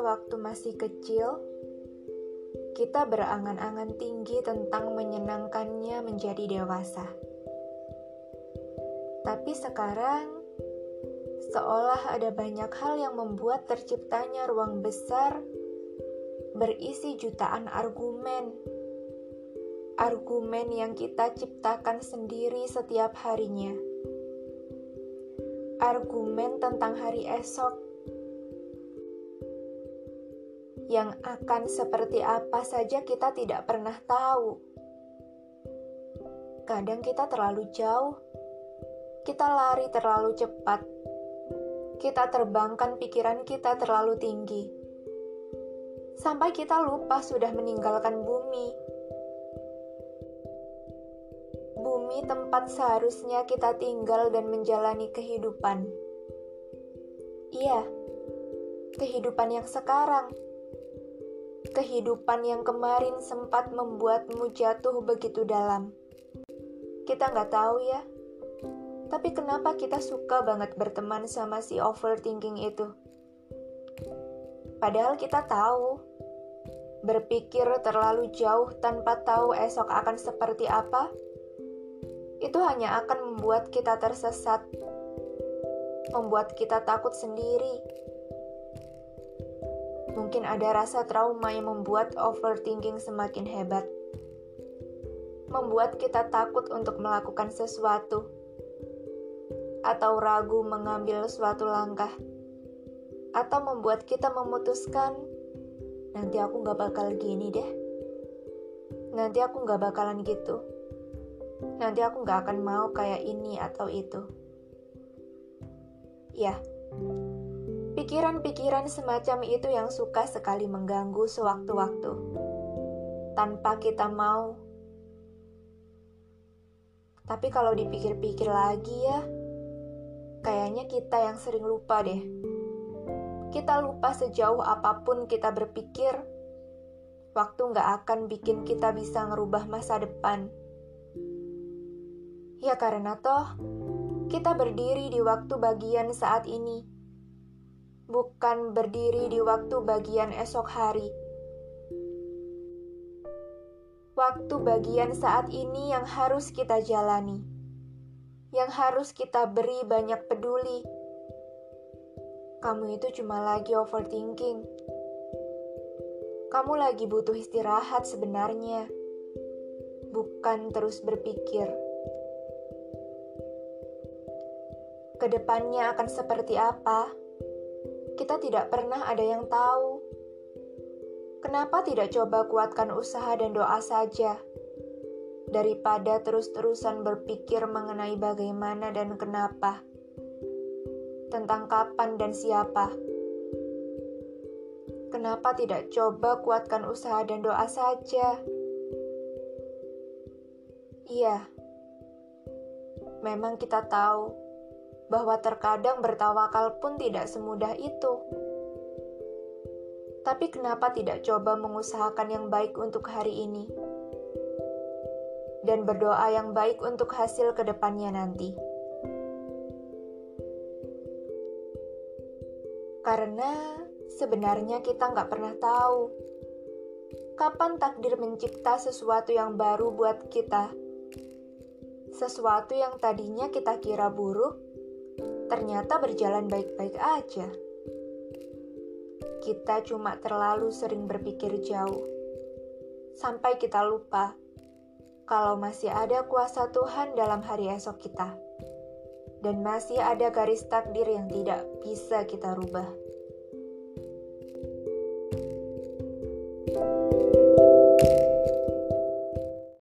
sewaktu masih kecil, kita berangan-angan tinggi tentang menyenangkannya menjadi dewasa. Tapi sekarang, seolah ada banyak hal yang membuat terciptanya ruang besar berisi jutaan argumen. Argumen yang kita ciptakan sendiri setiap harinya. Argumen tentang hari esok yang akan seperti apa saja kita tidak pernah tahu. Kadang kita terlalu jauh, kita lari terlalu cepat, kita terbangkan pikiran kita terlalu tinggi, sampai kita lupa sudah meninggalkan bumi. Bumi tempat seharusnya kita tinggal dan menjalani kehidupan. Iya, kehidupan yang sekarang kehidupan yang kemarin sempat membuatmu jatuh begitu dalam. Kita nggak tahu ya, tapi kenapa kita suka banget berteman sama si overthinking itu? Padahal kita tahu, berpikir terlalu jauh tanpa tahu esok akan seperti apa, itu hanya akan membuat kita tersesat, membuat kita takut sendiri, Mungkin ada rasa trauma yang membuat overthinking semakin hebat. Membuat kita takut untuk melakukan sesuatu. Atau ragu mengambil suatu langkah. Atau membuat kita memutuskan, nanti aku gak bakal gini deh. Nanti aku gak bakalan gitu. Nanti aku gak akan mau kayak ini atau itu. Ya, Pikiran-pikiran semacam itu yang suka sekali mengganggu sewaktu-waktu, tanpa kita mau. Tapi kalau dipikir-pikir lagi ya, kayaknya kita yang sering lupa deh. Kita lupa sejauh apa pun kita berpikir, waktu nggak akan bikin kita bisa ngerubah masa depan. Ya karena toh, kita berdiri di waktu bagian saat ini bukan berdiri di waktu bagian esok hari. Waktu bagian saat ini yang harus kita jalani, yang harus kita beri banyak peduli. Kamu itu cuma lagi overthinking. Kamu lagi butuh istirahat sebenarnya, bukan terus berpikir. Ke depannya akan seperti apa? Kita tidak pernah ada yang tahu. Kenapa tidak coba kuatkan usaha dan doa saja? Daripada terus-terusan berpikir mengenai bagaimana dan kenapa, tentang kapan dan siapa. Kenapa tidak coba kuatkan usaha dan doa saja? Iya, memang kita tahu bahwa terkadang bertawakal pun tidak semudah itu. Tapi kenapa tidak coba mengusahakan yang baik untuk hari ini? Dan berdoa yang baik untuk hasil ke depannya nanti. Karena sebenarnya kita nggak pernah tahu kapan takdir mencipta sesuatu yang baru buat kita. Sesuatu yang tadinya kita kira buruk, ternyata berjalan baik-baik aja. Kita cuma terlalu sering berpikir jauh, sampai kita lupa kalau masih ada kuasa Tuhan dalam hari esok kita, dan masih ada garis takdir yang tidak bisa kita rubah. thank you